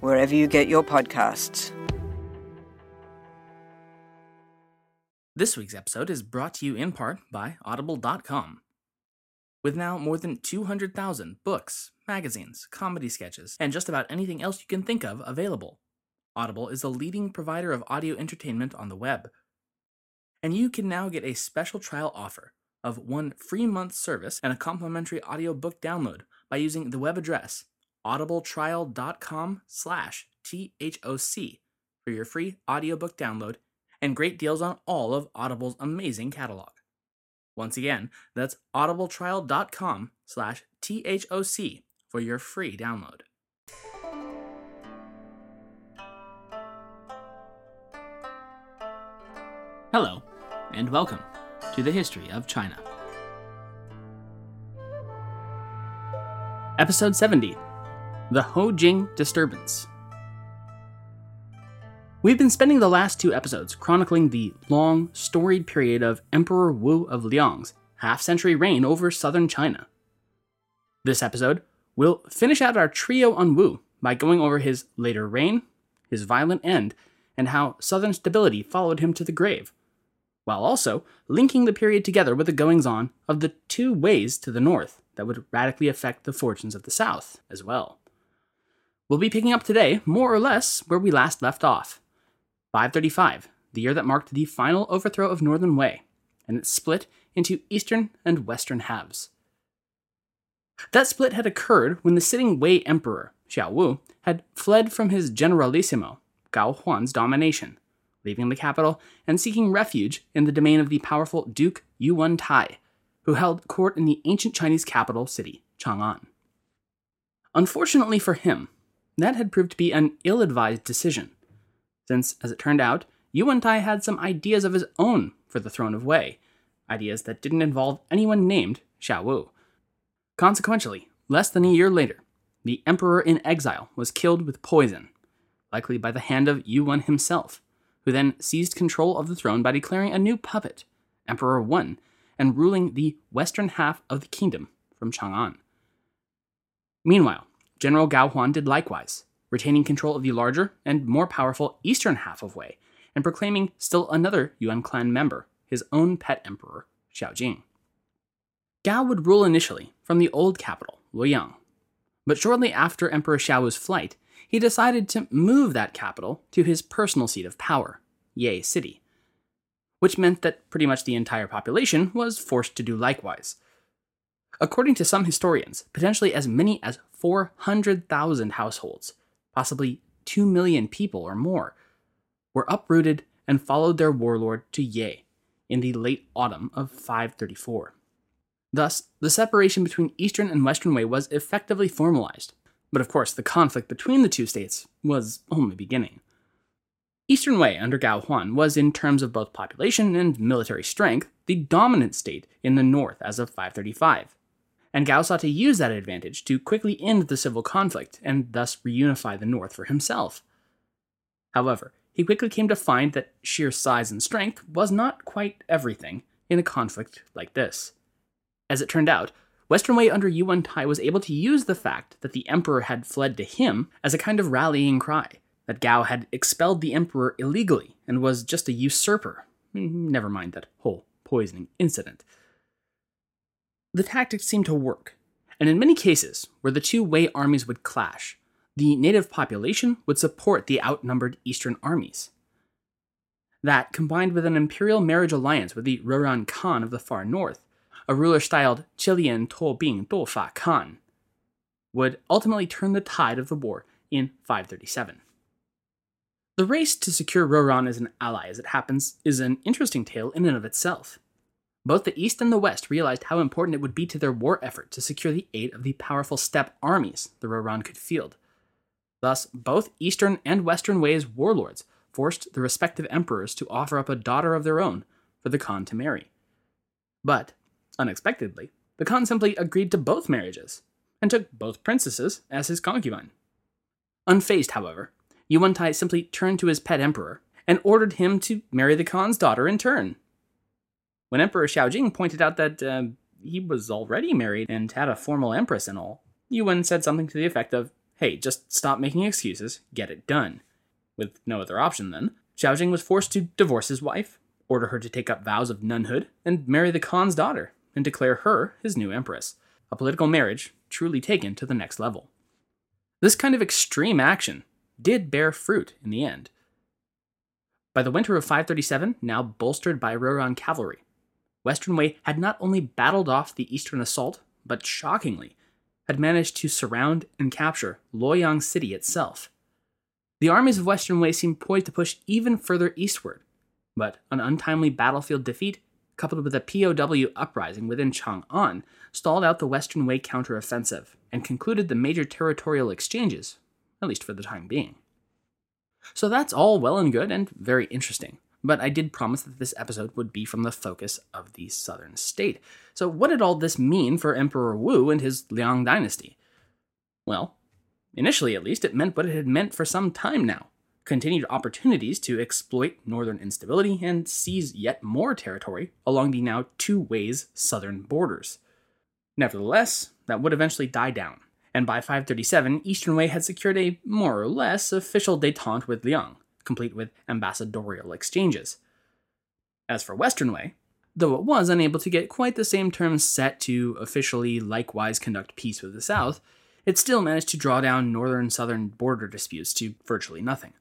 wherever you get your podcasts. This week's episode is brought to you in part by Audible.com. With now more than 200,000 books, magazines, comedy sketches, and just about anything else you can think of available, Audible is the leading provider of audio entertainment on the web. And you can now get a special trial offer of one free month service and a complimentary audiobook download by using the web address audibletrial.com slash THOC for your free audiobook download and great deals on all of Audible's amazing catalog. Once again, that's audibletrial.com slash THOC for your free download. Hello, and welcome to the History of China. Episode 70 The Hou Jing Disturbance. We've been spending the last two episodes chronicling the long, storied period of Emperor Wu of Liang's half century reign over southern China. This episode, we'll finish out our trio on Wu by going over his later reign, his violent end, and how southern stability followed him to the grave while also linking the period together with the goings on of the two Weis to the north that would radically affect the fortunes of the south as well. We'll be picking up today, more or less, where we last left off 535, the year that marked the final overthrow of Northern Wei, and it split into eastern and western halves. That split had occurred when the sitting Wei emperor, Xiao Wu, had fled from his generalissimo, Gao Huan's domination leaving the capital and seeking refuge in the domain of the powerful Duke Yuwen Tai, who held court in the ancient Chinese capital city, Chang'an. Unfortunately for him, that had proved to be an ill advised decision, since, as it turned out, Yuwen Tai had some ideas of his own for the throne of Wei, ideas that didn't involve anyone named Xiao Wu. Consequently, less than a year later, the emperor in exile was killed with poison, likely by the hand of Yuwen himself, who then seized control of the throne by declaring a new puppet, Emperor Wen, and ruling the western half of the kingdom from Chang'an. Meanwhile, General Gao Huan did likewise, retaining control of the larger and more powerful eastern half of Wei, and proclaiming still another Yuan clan member, his own pet emperor, Xiaojing. Gao would rule initially from the old capital, Luoyang, but shortly after Emperor Xiao's flight, he decided to move that capital to his personal seat of power, Ye City, which meant that pretty much the entire population was forced to do likewise. According to some historians, potentially as many as 400,000 households, possibly 2 million people or more, were uprooted and followed their warlord to Ye in the late autumn of 534. Thus, the separation between Eastern and Western Wei was effectively formalized, but of course, the conflict between the two states was only beginning. Eastern Wei under Gao Huan was, in terms of both population and military strength, the dominant state in the north as of 535, and Gao sought to use that advantage to quickly end the civil conflict and thus reunify the north for himself. However, he quickly came to find that sheer size and strength was not quite everything in a conflict like this. As it turned out, Western Wei under Yuwen Tai was able to use the fact that the emperor had fled to him as a kind of rallying cry, that Gao had expelled the emperor illegally and was just a usurper. Never mind that whole poisoning incident. The tactics seemed to work, and in many cases where the two Wei armies would clash, the native population would support the outnumbered eastern armies. That, combined with an imperial marriage alliance with the Rouran Khan of the far north, a ruler styled Chilian To Bing Fa Khan, would ultimately turn the tide of the war in 537. The race to secure Rouran as an ally, as it happens, is an interesting tale in and of itself. Both the East and the West realized how important it would be to their war effort to secure the aid of the powerful steppe armies the Rouran could field. Thus, both Eastern and Western Wei's warlords forced the respective emperors to offer up a daughter of their own for the Khan to marry. But, unexpectedly, the Khan simply agreed to both marriages and took both princesses as his concubine. Unfazed, however, Yuwen Tai simply turned to his pet emperor and ordered him to marry the Khan's daughter in turn. When Emperor Xiaojing pointed out that uh, he was already married and had a formal empress and all, Yuwen said something to the effect of, Hey, just stop making excuses, get it done. With no other option then, Xiaojing was forced to divorce his wife, order her to take up vows of nunhood, and marry the Khan's daughter, and declare her his new empress. A political marriage truly taken to the next level. This kind of extreme action did bear fruit in the end. By the winter of 537, now bolstered by Rouran cavalry, Western Wei had not only battled off the eastern assault, but shockingly, had managed to surround and capture Luoyang city itself. The armies of Western Wei seemed poised to push even further eastward, but an untimely battlefield defeat, coupled with a POW uprising within Chang'an, stalled out the Western Wei counteroffensive and concluded the major territorial exchanges, at least for the time being. So that's all well and good and very interesting, but I did promise that this episode would be from the focus of the southern state. So, what did all this mean for Emperor Wu and his Liang dynasty? Well, initially at least, it meant what it had meant for some time now continued opportunities to exploit northern instability and seize yet more territory along the now two Weis southern borders. Nevertheless, that would eventually die down, and by 537, Eastern Wei had secured a more or less official detente with Liang, complete with ambassadorial exchanges. As for Western Wei, though it was unable to get quite the same terms set to officially likewise conduct peace with the South, it still managed to draw down northern southern border disputes to virtually nothing.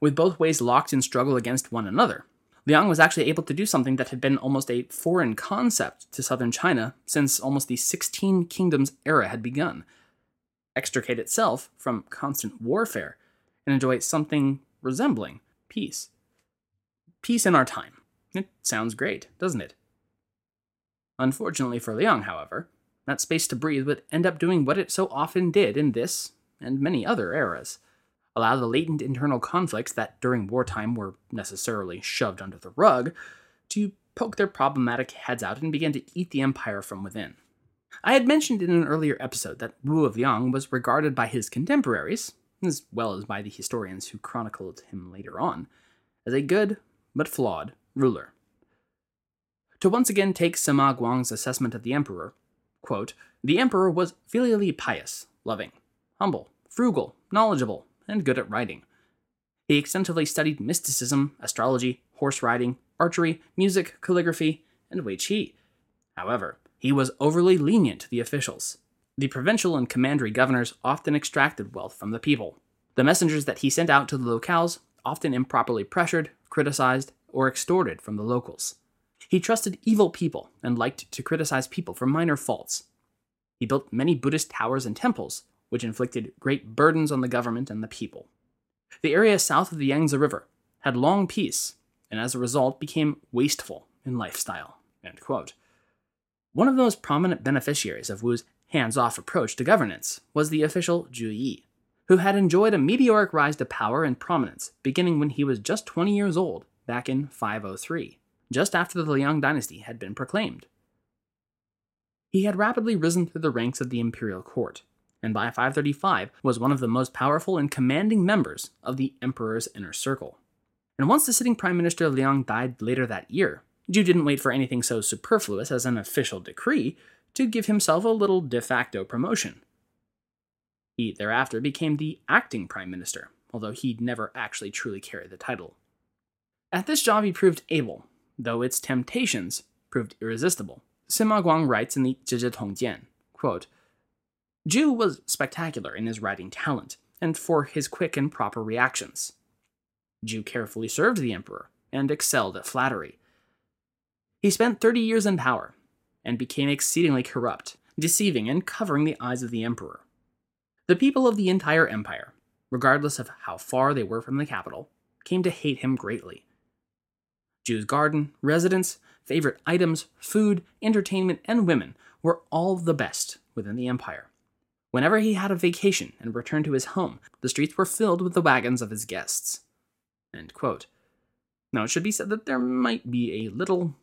With both Weis locked in struggle against one another, Liang was actually able to do something that had been almost a foreign concept to southern China since almost the 16 Kingdoms era had begun extricate itself from constant warfare and enjoy something resembling peace. Peace in our time. It sounds great, doesn't it? Unfortunately for Liang, however, that space to breathe would end up doing what it so often did in this and many other eras allow the latent internal conflicts that during wartime were necessarily shoved under the rug to poke their problematic heads out and begin to eat the empire from within. I had mentioned in an earlier episode that Wu of Liang was regarded by his contemporaries, as well as by the historians who chronicled him later on, as a good but flawed ruler. To once again take Sima Guang's assessment of the emperor, quote, the emperor was filially pious, loving, humble, frugal, knowledgeable, and good at writing. He extensively studied mysticism, astrology, horse riding, archery, music, calligraphy, and Wei Qi. However, he was overly lenient to the officials, the provincial and commandery governors often extracted wealth from the people. The messengers that he sent out to the locales often improperly pressured, criticized, or extorted from the locals. He trusted evil people and liked to criticize people for minor faults. He built many Buddhist towers and temples, which inflicted great burdens on the government and the people. The area south of the Yangtze River had long peace, and as a result became wasteful in lifestyle. One of the most prominent beneficiaries of Wu's hands off approach to governance was the official Zhu Yi, who had enjoyed a meteoric rise to power and prominence beginning when he was just 20 years old back in 503, just after the Liang dynasty had been proclaimed. He had rapidly risen through the ranks of the imperial court, and by 535 was one of the most powerful and commanding members of the emperor's inner circle. And once the sitting prime minister Liang died later that year, Zhu didn't wait for anything so superfluous as an official decree to give himself a little de facto promotion. He thereafter became the acting prime minister, although he'd never actually truly carried the title. At this job he proved able, though its temptations proved irresistible. Sima Guang writes in the Zizhi Tongjian, quote, Zhu was spectacular in his writing talent, and for his quick and proper reactions. Zhu carefully served the emperor, and excelled at flattery. He spent 30 years in power, and became exceedingly corrupt, deceiving and covering the eyes of the emperor. The people of the entire empire, regardless of how far they were from the capital, came to hate him greatly. Zhu's garden, residence, favorite items, food, entertainment, and women were all the best within the empire. Whenever he had a vacation and returned to his home, the streets were filled with the wagons of his guests. Now, it should be said that there might be a little,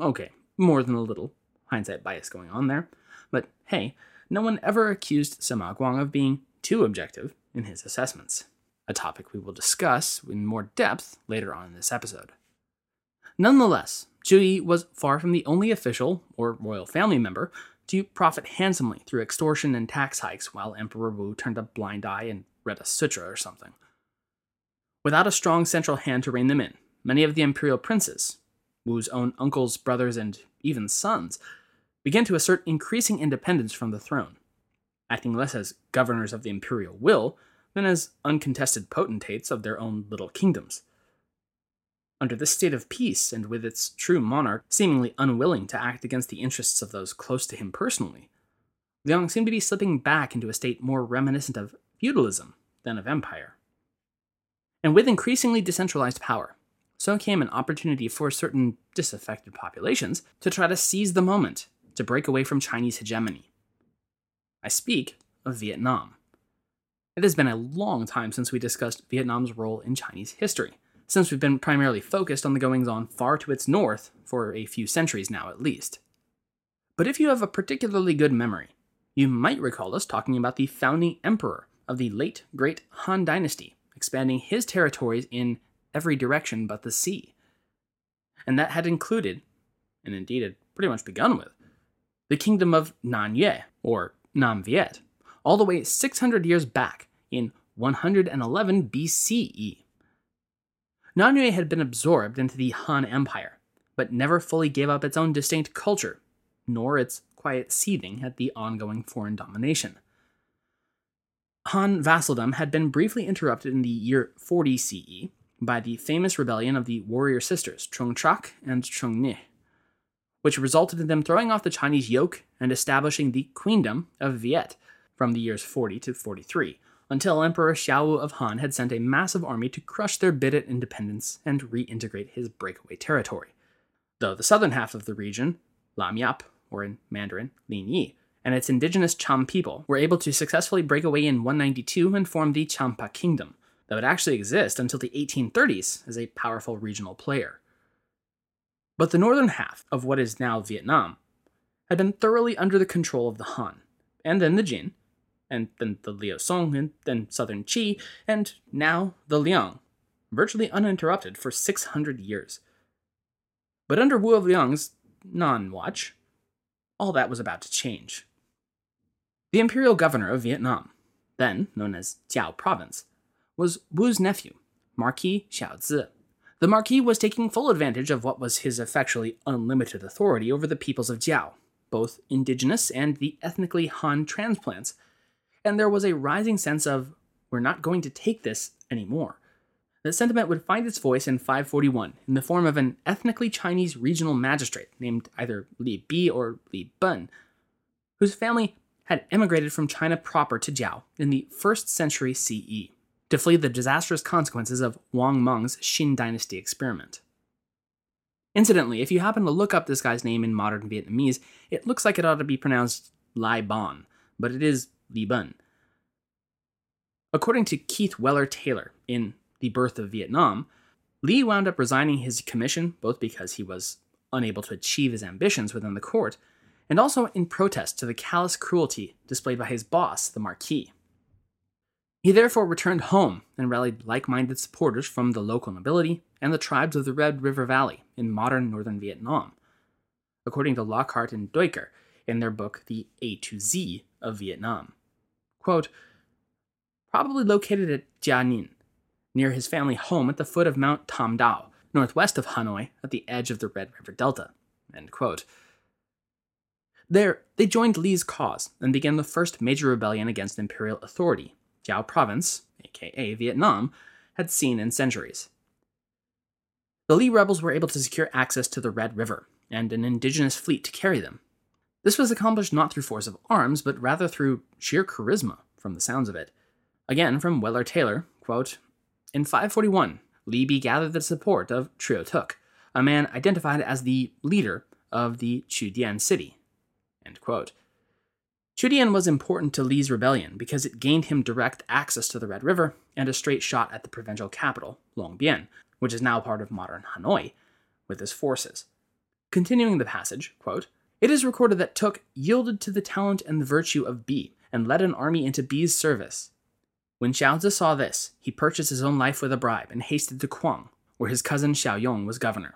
okay, more than a little, hindsight bias going on there, but hey, no one ever accused Sima Guang of being too objective in his assessments, a topic we will discuss in more depth later on in this episode. Nonetheless, Zhu Yi was far from the only official or royal family member to profit handsomely through extortion and tax hikes while Emperor Wu turned a blind eye and read a sutra or something. Without a strong central hand to rein them in, many of the imperial princes, Wu's own uncles, brothers, and even sons, began to assert increasing independence from the throne, acting less as governors of the imperial will than as uncontested potentates of their own little kingdoms. Under this state of peace, and with its true monarch seemingly unwilling to act against the interests of those close to him personally, Liang seemed to be slipping back into a state more reminiscent of feudalism than of empire. And with increasingly decentralized power, so came an opportunity for certain disaffected populations to try to seize the moment to break away from Chinese hegemony. I speak of Vietnam. It has been a long time since we discussed Vietnam's role in Chinese history, since we've been primarily focused on the goings on far to its north for a few centuries now at least. But if you have a particularly good memory, you might recall us talking about the founding emperor of the late great Han Dynasty, expanding his territories in every direction but the sea. And that had included, and indeed had pretty much begun with, the kingdom of Nan Yue, or Nam Viet, all the way 600 years back in 111 BCE. Nan Yue had been absorbed into the Han Empire, but never fully gave up its own distinct culture, nor its quiet seething at the ongoing foreign domination. Han vassaldom had been briefly interrupted in the year 40 CE by the famous rebellion of the warrior sisters Chung Chak and Chung Ni, which resulted in them throwing off the Chinese yoke and establishing the Queendom of Viet from the years 40 to 43, until Emperor Xiaowu of Han had sent a massive army to crush their bid at independence and reintegrate his breakaway territory. Though the southern half of the region, Lam Yap, or in Mandarin, Lin Yi, and its indigenous Cham people were able to successfully break away in 192 and form the Champa Kingdom, that would actually exist until the 1830s as a powerful regional player. But the northern half of what is now Vietnam had been thoroughly under the control of the Han, and then the Jin, and then the Liu Song, and then southern Qi, and now the Liang, virtually uninterrupted for 600 years. But under Wu of Liang's non watch, all that was about to change. The imperial governor of Vietnam, then known as Jiao Province, was Wu's nephew, Marquis Xiaozi. The Marquis was taking full advantage of what was his effectually unlimited authority over the peoples of Jiao, both indigenous and the ethnically Han transplants, and there was a rising sense of, we're not going to take this anymore. The sentiment would find its voice in 541 in the form of an ethnically Chinese regional magistrate named either Li Bi or Li Ben, whose family had emigrated from China proper to Jiao in the 1st century CE to flee the disastrous consequences of Wang Mang's Xin Dynasty experiment. Incidentally, if you happen to look up this guy's name in modern Vietnamese, it looks like it ought to be pronounced Lai Bon, but it is Li Ben. According to Keith Weller Taylor in The Birth of Vietnam, Li wound up resigning his commission both because he was unable to achieve his ambitions within the court, and also in protest to the callous cruelty displayed by his boss, the Marquis. He therefore returned home and rallied like minded supporters from the local nobility and the tribes of the Red River Valley in modern northern Vietnam, according to Lockhart and Duiker in their book The A to Z of Vietnam. Quote, Probably located at Gia Ninh, near his family home at the foot of Mount Tam Dao, northwest of Hanoi at the edge of the Red River Delta. There, they joined Li's cause and began the first major rebellion against imperial authority Jiao Province, aka Vietnam, had seen in centuries. The Li rebels were able to secure access to the Red River and an indigenous fleet to carry them. This was accomplished not through force of arms, but rather through sheer charisma, from the sounds of it. Again, from Weller Taylor, quote, In 541, Li Bi gathered the support of Trieu Tuc, a man identified as the leader of the Chu Dian city. Chudian was important to Li's rebellion because it gained him direct access to the Red River and a straight shot at the provincial capital, Longbien, which is now part of modern Hanoi, with his forces. Continuing the passage, quote, it is recorded that Tuc yielded to the talent and the virtue of Bi and led an army into Bi's service. When Xiaozi saw this, he purchased his own life with a bribe and hasted to Kuang, where his cousin Xiaoyong was governor.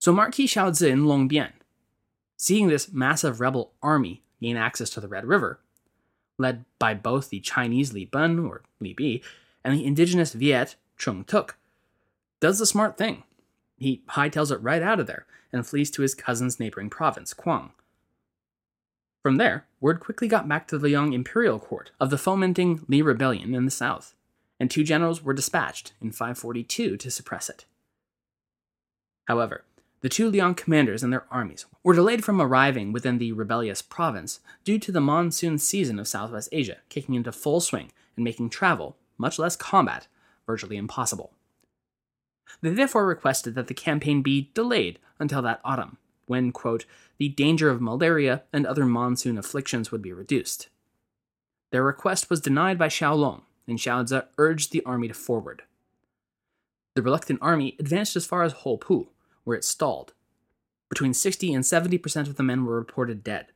So Marquis Xiaozi in Longbien, seeing this massive rebel army gain access to the Red River, led by both the Chinese Li Bun, or Li Bi and the indigenous Viet Chung Tuk, does the smart thing. He hightails it right out of there and flees to his cousin's neighboring province, Kuang. From there, word quickly got back to the Liang imperial court of the fomenting Li rebellion in the south, and two generals were dispatched in 542 to suppress it. However, the two Liang commanders and their armies were delayed from arriving within the rebellious province due to the monsoon season of Southwest Asia kicking into full swing and making travel, much less combat, virtually impossible. They therefore requested that the campaign be delayed until that autumn, when, quote, the danger of malaria and other monsoon afflictions would be reduced. Their request was denied by Xiaoyong, and Xiaozi urged the army to forward. The reluctant army advanced as far as Hopu, where it stalled. Between 60 and 70% of the men were reported dead,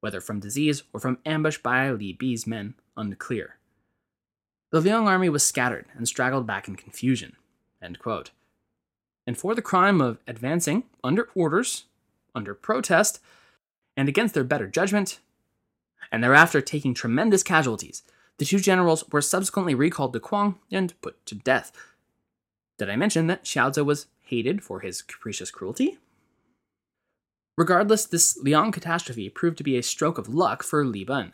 whether from disease or from ambush by Li Bi's men, unclear. The Liang army was scattered and straggled back in confusion. And for the crime of advancing under orders, under protest, and against their better judgment, and thereafter taking tremendous casualties, the two generals were subsequently recalled to Kuang and put to death. Did I mention that Xiaozi was hated for his capricious cruelty? Regardless, this Liang catastrophe proved to be a stroke of luck for Li Ben,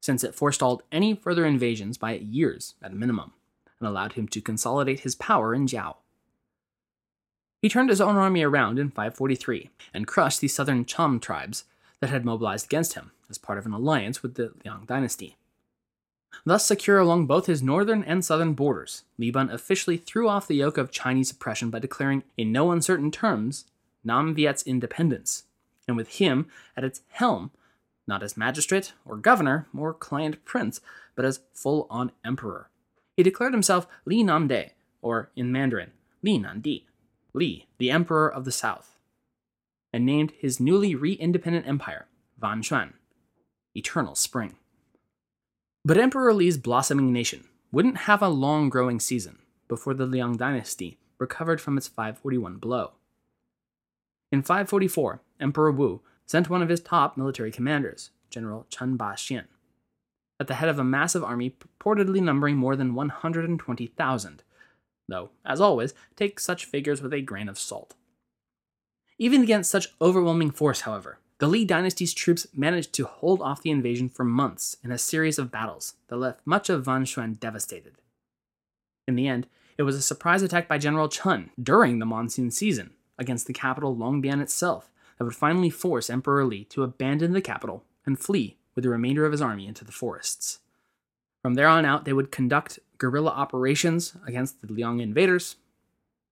since it forestalled any further invasions by years at a minimum, and allowed him to consolidate his power in Jiao. He turned his own army around in 543 and crushed the southern Cham tribes that had mobilized against him as part of an alliance with the Liang dynasty. Thus secure along both his northern and southern borders, Li Ben officially threw off the yoke of Chinese oppression by declaring, in no uncertain terms, Nam Viet's independence, and with him at its helm, not as magistrate or governor or client prince, but as full on emperor. He declared himself Li Nam De, or in Mandarin, Li Nan Di, Li, the Emperor of the South, and named his newly re independent empire Van Xuan, Eternal Spring. But Emperor Li's blossoming nation wouldn't have a long growing season before the Liang dynasty recovered from its 541 blow. In 544, Emperor Wu sent one of his top military commanders, General Chen Ba-xian, at the head of a massive army purportedly numbering more than 120,000, though, as always, take such figures with a grain of salt. Even against such overwhelming force, however, the Li dynasty's troops managed to hold off the invasion for months in a series of battles that left much of Van Xuan devastated. In the end, it was a surprise attack by General Chen during the monsoon season against the capital Longbien itself that would finally force Emperor Li to abandon the capital and flee with the remainder of his army into the forests. From there on out, they would conduct guerrilla operations against the Liang invaders,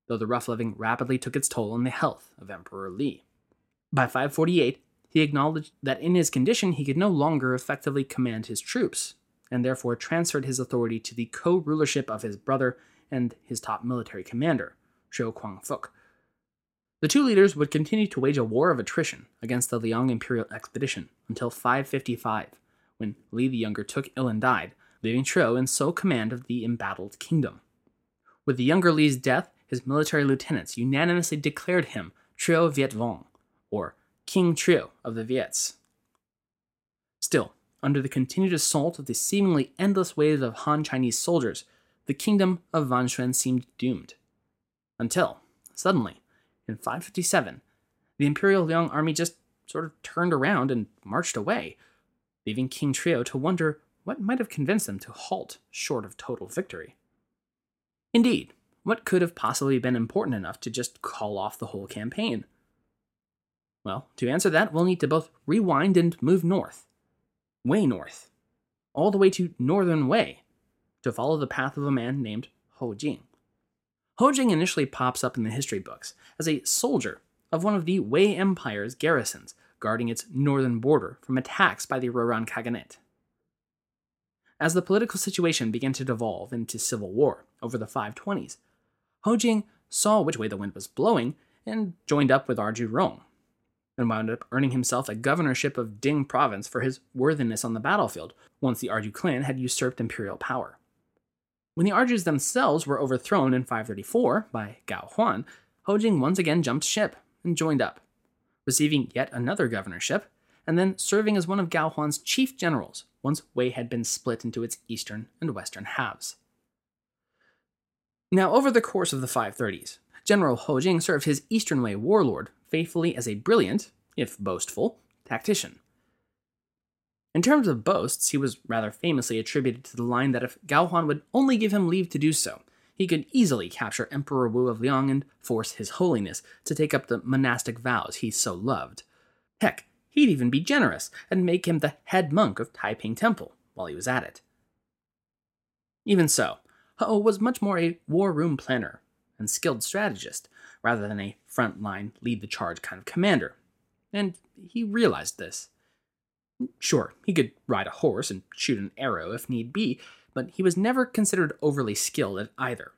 though the rough living rapidly took its toll on the health of Emperor Li. By 548, he acknowledged that in his condition he could no longer effectively command his troops, and therefore transferred his authority to the co rulership of his brother and his top military commander, Trieu Quang Phuc. The two leaders would continue to wage a war of attrition against the Liang imperial expedition until 555, when Li the Younger took ill and died, leaving Trieu in sole command of the embattled kingdom. With the younger Li's death, his military lieutenants unanimously declared him Trieu Viet Vong, or King Trieu of the Viets. Still, under the continued assault of the seemingly endless waves of Han Chinese soldiers, the kingdom of Van Xuan seemed doomed. Until, suddenly, in 557, the Imperial Liang army just sort of turned around and marched away, leaving King Trieu to wonder what might have convinced them to halt short of total victory. Indeed, what could have possibly been important enough to just call off the whole campaign? Well, to answer that, we'll need to both rewind and move north. Way north. All the way to Northern Wei, to follow the path of a man named Hou Jing. Hou Jing initially pops up in the history books as a soldier of one of the Wei Empire's garrisons, guarding its northern border from attacks by the Rouran Khaganate. As the political situation began to devolve into civil war over the 520s, Hou Jing saw which way the wind was blowing and joined up with Erzhu Rong, and wound up earning himself a governorship of Ding province for his worthiness on the battlefield once the Erzhu clan had usurped imperial power. When the Erzhus themselves were overthrown in 534 by Gao Huan, Hou Jing once again jumped ship and joined up, receiving yet another governorship, and then serving as one of Gao Huan's chief generals once Wei had been split into its eastern and western halves. Now, over the course of the 530s, General Hou Jing served his Eastern Wei warlord faithfully as a brilliant, if boastful, tactician. In terms of boasts, he was rather famously attributed to the line that if Gao Huan would only give him leave to do so, he could easily capture Emperor Wu of Liang and force His Holiness to take up the monastic vows he so loved. Heck, he'd even be generous and make him the head monk of Taiping Temple while he was at it. Even so, Hou was much more a war room planner and skilled strategist, rather than a frontline, lead the charge kind of commander. And he realized this. Sure, he could ride a horse and shoot an arrow if need be, but he was never considered overly skilled at either.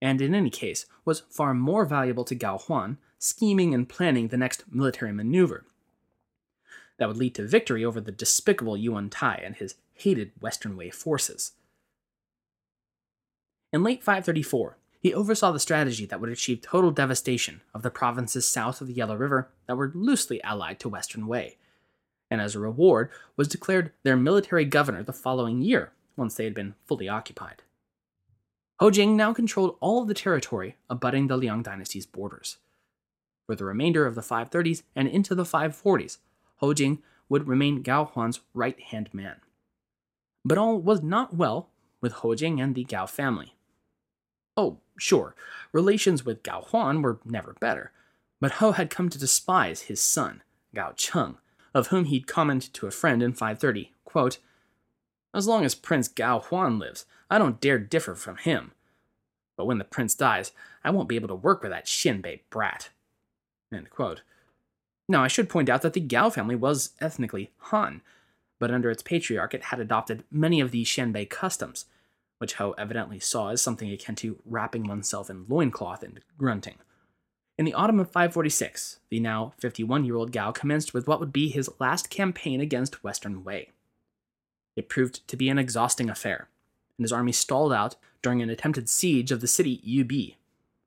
And in any case, was far more valuable to Gao Huan, scheming and planning the next military maneuver that would lead to victory over the despicable Yuwen Tai and his hated Western Wei forces. In late 534, he oversaw the strategy that would achieve total devastation of the provinces south of the Yellow River that were loosely allied to Western Wei, and as a reward was declared their military governor the following year once they had been fully occupied. Hou Jing now controlled all of the territory abutting the Liang dynasty's borders. For the remainder of the 530s and into the 540s, Hou Jing would remain Gao Huan's right hand man. But all was not well with Hou Jing and the Gao family. Oh, sure, relations with Gao Huan were never better, but Hou had come to despise his son, Gao Cheng, of whom he'd commented to a friend in 530, quote, As long as Prince Gao Huan lives, I don't dare differ from him. But when the prince dies, I won't be able to work with that Xianbei brat. End quote. Now, I should point out that the Gao family was ethnically Han, but under its patriarch it had adopted many of the Xianbei customs, which Hou evidently saw as something akin to wrapping oneself in loincloth and grunting. In the autumn of 546, the now 51 year old Gao commenced with what would be his last campaign against Western Wei. It proved to be an exhausting affair, and his army stalled out during an attempted siege of the city Yubi,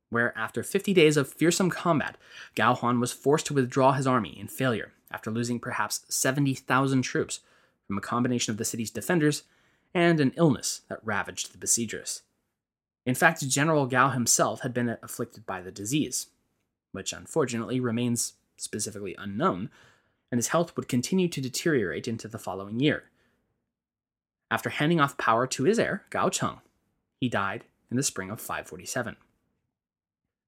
where, after 50 days of fearsome combat, Gao Huan was forced to withdraw his army in failure after losing perhaps 70,000 troops from a combination of the city's defenders and an illness that ravaged the besiegers. In fact, General Gao himself had been afflicted by the disease, which unfortunately remains specifically unknown, and his health would continue to deteriorate into the following year. After handing off power to his heir, Gao Cheng, he died in the spring of 547.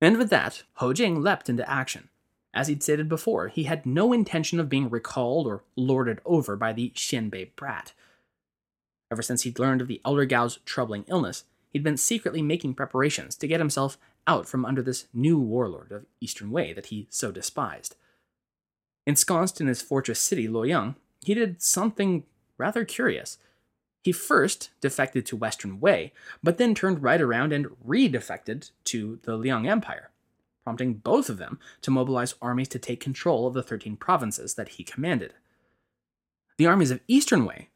And with that, Hou Jing leapt into action. As he'd stated before, he had no intention of being recalled or lorded over by the Xianbei brat. Ever since he'd learned of the Elder Gao's troubling illness, he'd been secretly making preparations to get himself out from under this new warlord of Eastern Wei that he so despised. Ensconced in his fortress city, Luoyang, he did something rather curious. He first defected to Western Wei, but then turned right around and re-defected to the Liang Empire, prompting both of them to mobilize armies to take control of the 13 provinces that he commanded. The armies of Eastern Wei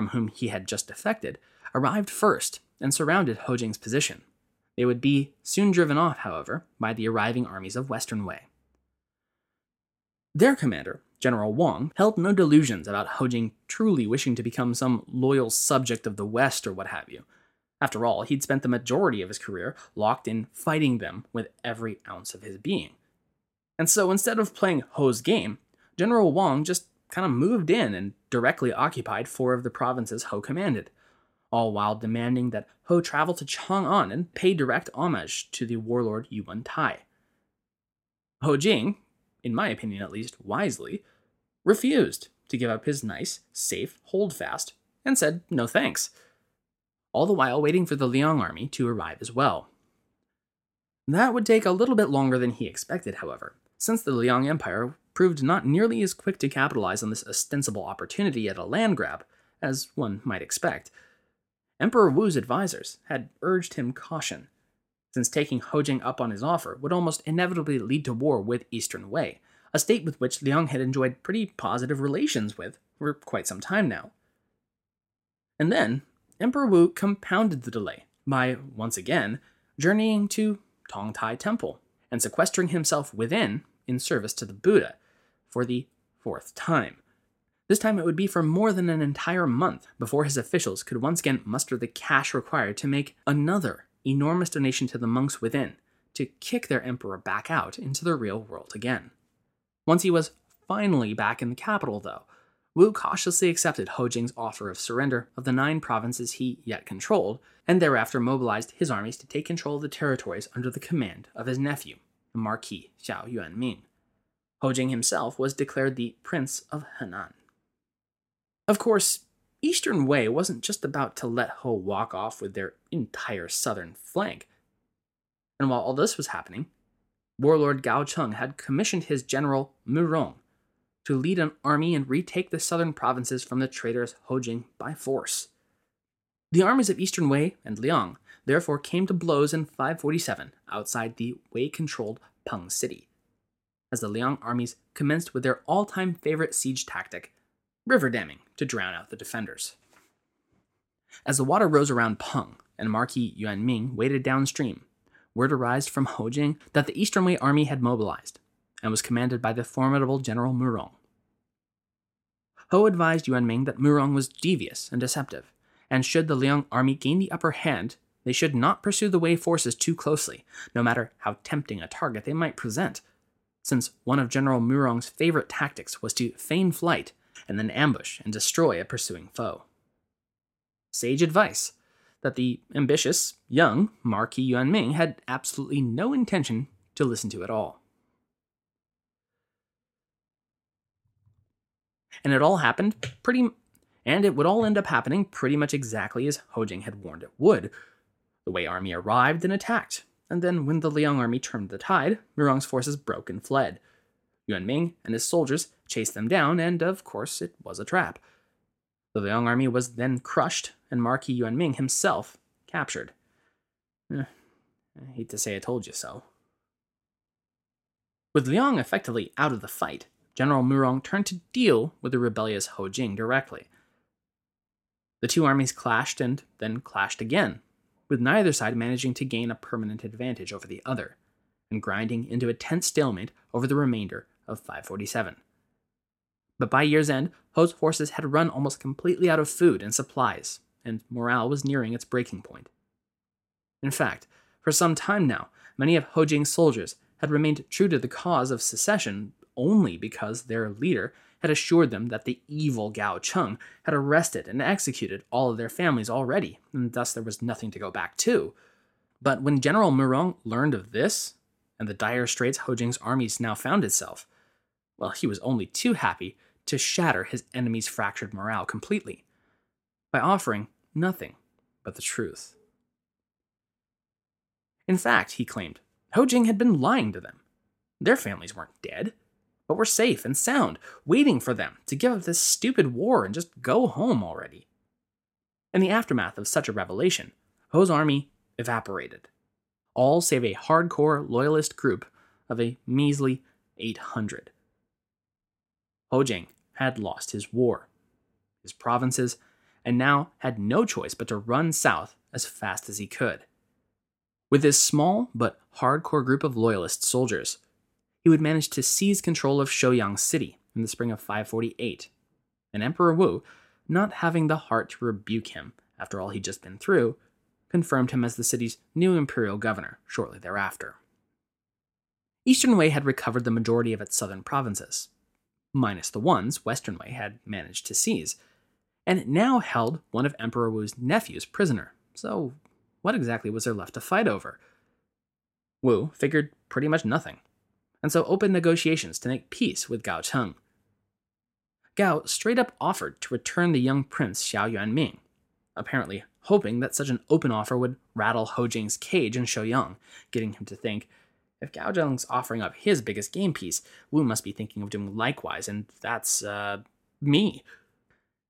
from whom he had just defected, arrived first and surrounded Hou Jing's position. They would be soon driven off, however, by the arriving armies of Western Wei. Their commander, General Wang, held no delusions about Hou Jing truly wishing to become some loyal subject of the West or what have you. After all, he'd spent the majority of his career locked in fighting them with every ounce of his being. And so instead of playing Hou's game, General Wang just kind of moved in and directly occupied four of the provinces Hou commanded, all while demanding that Hou travel to Chang'an and pay direct homage to the warlord Yuwen Tai. Hou Jing, in my opinion at least wisely, refused to give up his nice, safe holdfast and said no thanks, all the while waiting for the Liang army to arrive as well. That would take a little bit longer than he expected, however, since the Liang Empire proved not nearly as quick to capitalize on this ostensible opportunity at a land grab as one might expect. Emperor Wu's advisors had urged him caution, since taking Hou Jing up on his offer would almost inevitably lead to war with Eastern Wei, a state with which Liang had enjoyed pretty positive relations with for quite some time now. And then, Emperor Wu compounded the delay by, once again, journeying to Tongtai Temple and sequestering himself within in service to the Buddha for the fourth time. This time it would be for more than an entire month before his officials could once again muster the cash required to make another enormous donation to the monks within to kick their emperor back out into the real world again. Once he was finally back in the capital, though, Wu cautiously accepted Hou Jing's offer of surrender of the nine provinces he yet controlled, and thereafter mobilized his armies to take control of the territories under the command of his nephew, the Marquis Xiao Yuanming. Hou Jing himself was declared the Prince of Henan. Of course, Eastern Wei wasn't just about to let Hou walk off with their entire southern flank. And while all this was happening, warlord Gao Cheng had commissioned his general Mu Rong to lead an army and retake the southern provinces from the traitors Hou Jing by force. The armies of Eastern Wei and Liang therefore came to blows in 547 outside the Wei controlled Peng city, as the Liang armies commenced with their all time favorite siege tactic, river damming to drown out the defenders. As the water rose around Peng and Marquis Yuanming waded downstream, word arose from Hou Jing that the Eastern Wei army had mobilized and was commanded by the formidable General Murong. Hou advised Yuanming that Murong was devious and deceptive, and should the Liang army gain the upper hand, they should not pursue the Wei forces too closely, no matter how tempting a target they might present, since one of General Murong's favorite tactics was to feign flight and then ambush and destroy a pursuing foe. Sage advice that the ambitious, young Marquis Yuanming had absolutely no intention to listen to at all. And it all happened pretty and it would all end up happening pretty much exactly as Hou Jing had warned it would. The Wei army arrived and attacked, and then when the Liang army turned the tide, Murong's forces broke and fled. Yuan Ming and his soldiers chased them down, and of course it was a trap. The Liang army was then crushed, and Marquis Yuan Ming himself captured. Eh, I hate to say I told you so. With Liang effectively out of the fight, General Murong turned to deal with the rebellious Hou Jing directly. The two armies clashed and then clashed again, with neither side managing to gain a permanent advantage over the other, and grinding into a tense stalemate over the remainder of 547. But by year's end, Hou's forces had run almost completely out of food and supplies, and morale was nearing its breaking point. In fact, for some time now, many of Hou Jing's soldiers had remained true to the cause of secession only because their leader had assured them that the evil Gao Cheng had arrested and executed all of their families already, and thus there was nothing to go back to. But when General Murong learned of this, and the dire straits Hou Jing's armies now found itself, well, he was only too happy to shatter his enemy's fractured morale completely by offering nothing but the truth. In fact, he claimed, Hou Jing had been lying to them. Their families weren't dead but we're safe and sound, waiting for them to give up this stupid war and just go home already. In the aftermath of such a revelation, Hou's army evaporated, all save a hardcore loyalist group of a measly 800. Hou Jing had lost his war, his provinces, and now had no choice but to run south as fast as he could. With this small but hardcore group of loyalist soldiers, he would manage to seize control of Shouyang City in the spring of 548, and Emperor Wu, not having the heart to rebuke him after all he'd just been through, confirmed him as the city's new imperial governor shortly thereafter. Eastern Wei had recovered the majority of its southern provinces, minus the ones Western Wei had managed to seize, and it now held one of Emperor Wu's nephews prisoner. So, what exactly was there left to fight over? Wu figured pretty much nothing and so opened negotiations to make peace with Gao Cheng. Gao straight up offered to return the young prince Xiao Yuanming, apparently hoping that such an open offer would rattle Hou Jing's cage and in Shouyang, getting him to think, If Gao Cheng's offering up his biggest game piece, Wu must be thinking of doing likewise, and that's, uh, me.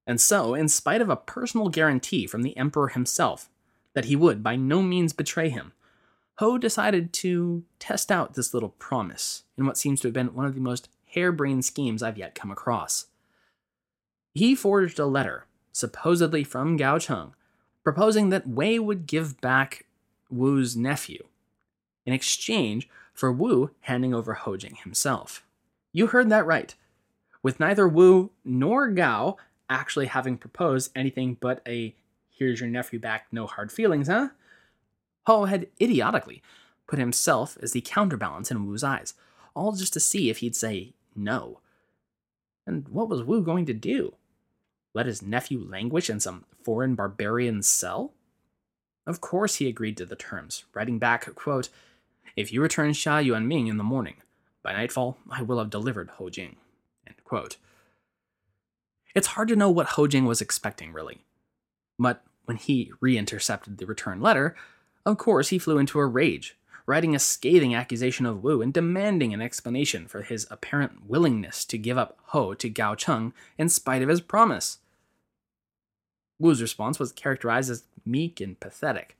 And so, in spite of a personal guarantee from the Emperor himself that he would by no means betray him, Hou decided to test out this little promise in what seems to have been one of the most harebrained schemes I've yet come across. He forged a letter, supposedly from Gao Cheng, proposing that Wei would give back Wu's nephew in exchange for Wu handing over Hou Jing himself. You heard that right. With neither Wu nor Gao actually having proposed anything but a here's your nephew back, no hard feelings, huh? Hou had idiotically put himself as the counterbalance in Wu's eyes, all just to see if he'd say no. And what was Wu going to do? Let his nephew languish in some foreign barbarian's cell? Of course he agreed to the terms, writing back, quote, If you return Xiao Yuanming in the morning, by nightfall I will have delivered Hou Jing. It's hard to know what Hou Jing was expecting, really. But when he re intercepted the return letter, of course, he flew into a rage, writing a scathing accusation of Wu and demanding an explanation for his apparent willingness to give up Hou to Gao Cheng in spite of his promise. Wu's response was characterized as meek and pathetic,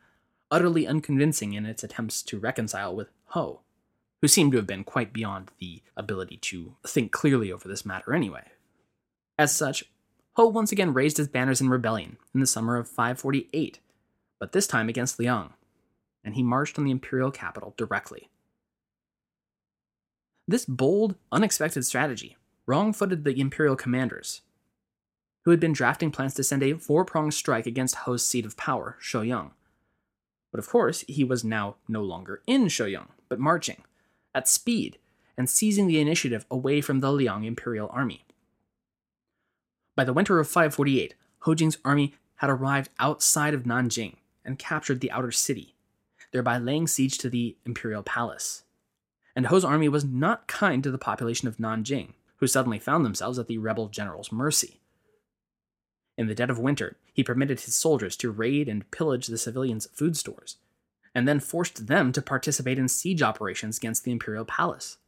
utterly unconvincing in its attempts to reconcile with Hou, who seemed to have been quite beyond the ability to think clearly over this matter anyway. As such, Hou once again raised his banners in rebellion in the summer of 548, but this time against Liang and he marched on the imperial capital directly. This bold, unexpected strategy wrong footed the imperial commanders, who had been drafting plans to send a four pronged strike against Hou's seat of power, Shouyang. But of course, he was now no longer in Shouyang, but marching, at speed, and seizing the initiative away from the Liang imperial army. By the winter of 548, Hou Jing's army had arrived outside of Nanjing and captured the outer city, thereby laying siege to the imperial palace. And Hou's army was not kind to the population of Nanjing, who suddenly found themselves at the rebel general's mercy. In the dead of winter, he permitted his soldiers to raid and pillage the civilians' food stores, and then forced them to participate in siege operations against the imperial palace.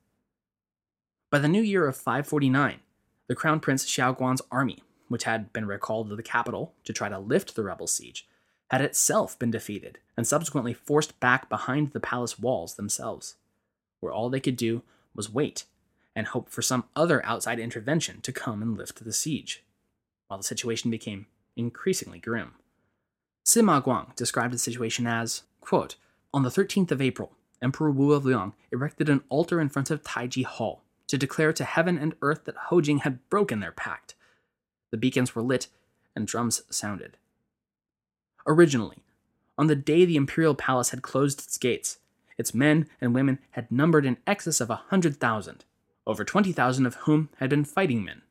By the new year of 549, the crown prince Xiao Gang's army, which had been recalled to the capital to try to lift the rebel siege, had itself been defeated and subsequently forced back behind the palace walls themselves, where all they could do was wait and hope for some other outside intervention to come and lift the siege, while the situation became increasingly grim. Sima Guang described the situation as, quote, On the 13th of April, Emperor Wu of Liang erected an altar in front of Taiji Hall to declare to heaven and earth that Hou Jing had broken their pact. The beacons were lit and drums sounded. Originally, on the day the imperial palace had closed its gates, its men and women had numbered in excess of a hundred thousand, over twenty thousand of whom had been fighting men.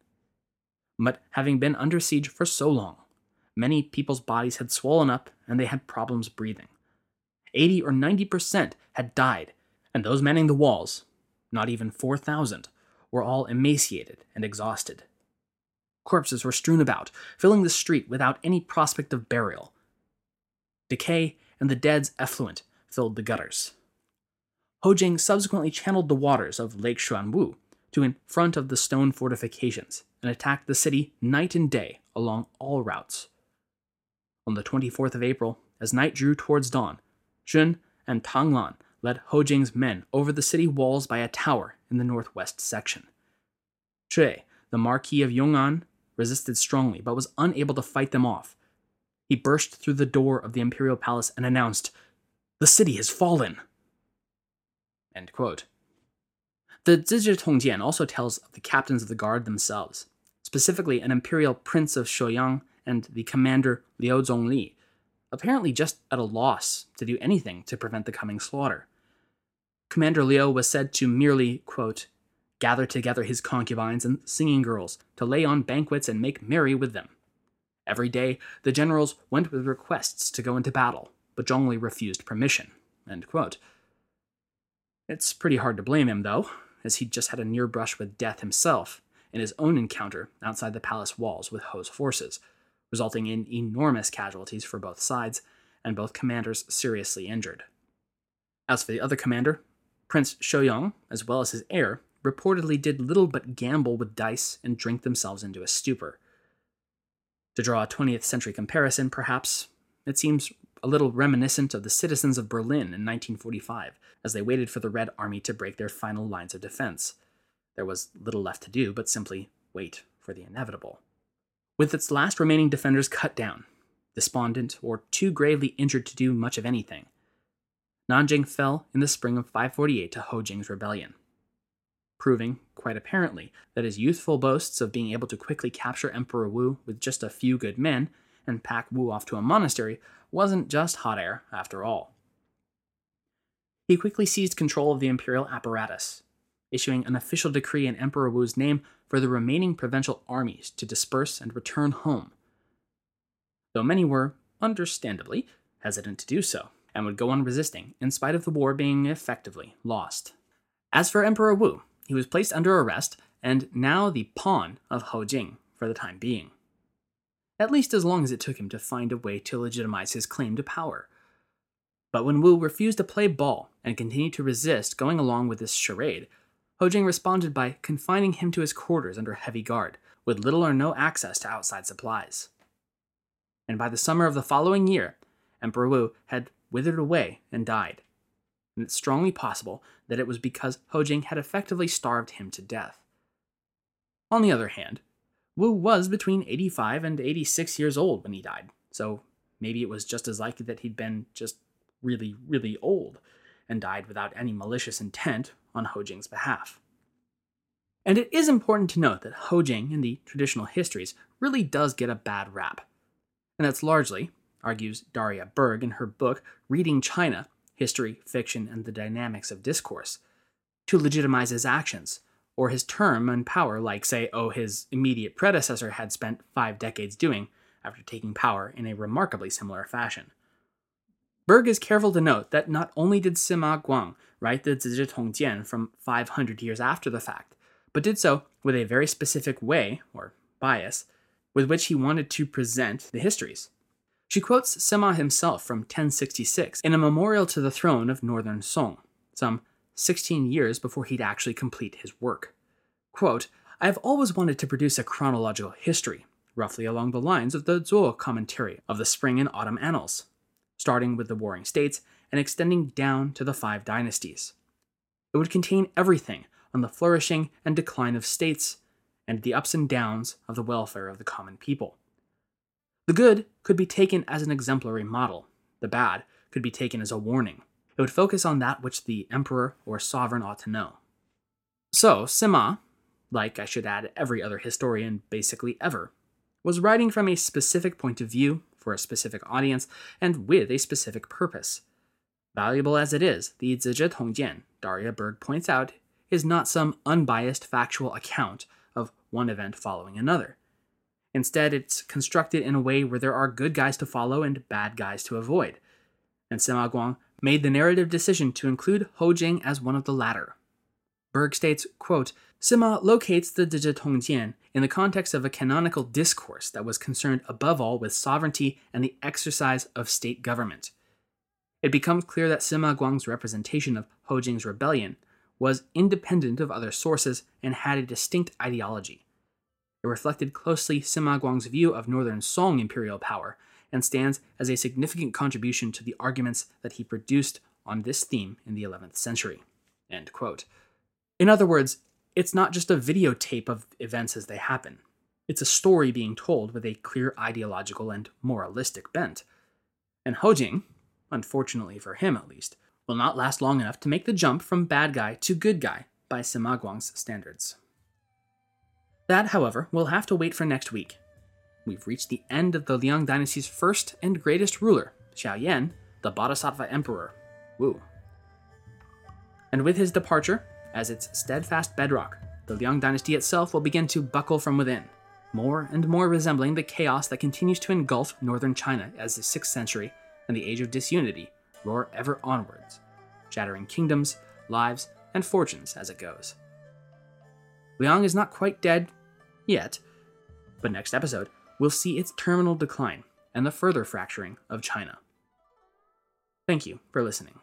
But having been under siege for so long, many people's bodies had swollen up and they had problems breathing. 80 or 90% had died, and those manning the walls, not even 4,000, were all emaciated and exhausted. Corpses were strewn about, filling the street without any prospect of burial, decay, and the dead's effluent filled the gutters. Hou Jing subsequently channeled the waters of Lake Xuanwu to in front of the stone fortifications and attacked the city night and day along all routes. On the 24th of April, as night drew towards dawn, Zhen and Tang Lan led Hou Jing's men over the city walls by a tower in the northwest section. Che, the Marquis of Yong'an, resisted strongly but was unable to fight them off he burst through the door of the imperial palace and announced, The city has fallen. End quote. The Zizhi Tongjian also tells of the captains of the guard themselves, specifically an imperial prince of Shouyang and the commander Liu Zhongli, apparently just at a loss to do anything to prevent the coming slaughter. Commander Liu was said to merely, quote, gather together his concubines and singing girls to lay on banquets and make merry with them, Every day, the generals went with requests to go into battle, but Zhongli refused permission. It's pretty hard to blame him, though, as he'd just had a near brush with death himself in his own encounter outside the palace walls with Hou's forces, resulting in enormous casualties for both sides and both commanders seriously injured. As for the other commander, Prince Shouyong, as well as his heir, reportedly did little but gamble with dice and drink themselves into a stupor. To draw a 20th century comparison, perhaps, it seems a little reminiscent of the citizens of Berlin in 1945 as they waited for the Red Army to break their final lines of defense. There was little left to do but simply wait for the inevitable. With its last remaining defenders cut down, despondent, or too gravely injured to do much of anything, Nanjing fell in the spring of 548 to Hou Jing's rebellion, proving, quite apparently, that his youthful boasts of being able to quickly capture Emperor Wu with just a few good men and pack Wu off to a monastery wasn't just hot air after all. He quickly seized control of the imperial apparatus, issuing an official decree in Emperor Wu's name for the remaining provincial armies to disperse and return home. Though many were, understandably, hesitant to do so, and would go on resisting, in spite of the war being effectively lost. As for Emperor Wu, he was placed under arrest and now the pawn of Hou Jing for the time being at least as long as it took him to find a way to legitimize his claim to power. But when Wu refused to play ball and continued to resist going along with this charade, Hou Jing responded by confining him to his quarters under heavy guard, with little or no access to outside supplies. And by the summer of the following year, Emperor Wu had withered away and died. And it's strongly possible that it was because Hou Jing had effectively starved him to death. On the other hand, Wu was between 85 and 86 years old when he died, so maybe it was just as likely that he'd been just really, really old and died without any malicious intent on Hou Jing's behalf. And it is important to note that Hou Jing in the traditional histories really does get a bad rap. And that's largely, argues Daria Berg in her book Reading China History, Fiction, and the Dynamics of Discourse, to legitimize his actions or his term and power, like, say, oh, his immediate predecessor had spent five decades doing after taking power in a remarkably similar fashion. Berg is careful to note that not only did Sima Guang write the Zizhi Tongjian from 500 years after the fact, but did so with a very specific way, or bias, with which he wanted to present the histories. She quotes Sima himself from 1066 in a memorial to the throne of Northern Song, some 16 years before he'd actually complete his work. Quote, I have always wanted to produce a chronological history, roughly along the lines of the Zuo commentary of the Spring and Autumn Annals, starting with the Warring States and extending down to the Five Dynasties. It would contain everything on the flourishing and decline of states and the ups and downs of the welfare of the common people. The good could be taken as an exemplary model, the bad could be taken as a warning. It would focus on that which the emperor or sovereign ought to know. So, Sima, like I should add every other historian basically ever, was writing from a specific point of view for a specific audience and with a specific purpose. Valuable as it is, the Zizhi Tongjian, Daria Berg points out, is not some unbiased factual account of one event following another. Instead, it's constructed in a way where there are good guys to follow and bad guys to avoid. And Sima Guang made the narrative decision to include Hou Jing as one of the latter. Berg states, quote, Sima locates the Zizhi Tongjian in the context of a canonical discourse that was concerned above all with sovereignty and the exercise of state government. It becomes clear that Sima Guang's representation of Hou Jing's rebellion was independent of other sources and had a distinct ideology. It reflected closely Sima Guang's view of Northern Song imperial power and stands as a significant contribution to the arguments that he produced on this theme in the 11th century. In other words, it's not just a videotape of events as they happen. It's a story being told with a clear ideological and moralistic bent. And Hou Jing, unfortunately for him at least, will not last long enough to make the jump from bad guy to good guy by Sima Guang's standards. That, however, will have to wait for next week we've reached the end of the Liang dynasty's first and greatest ruler, Xiaoyan, the Bodhisattva Emperor, Wu. And with his departure, as its steadfast bedrock, the Liang dynasty itself will begin to buckle from within, more and more resembling the chaos that continues to engulf northern China as the 6th century and the Age of Disunity roar ever onwards, shattering kingdoms, lives, and fortunes as it goes. Liang is not quite dead yet, but next episode, we'll see its terminal decline and the further fracturing of China. Thank you for listening.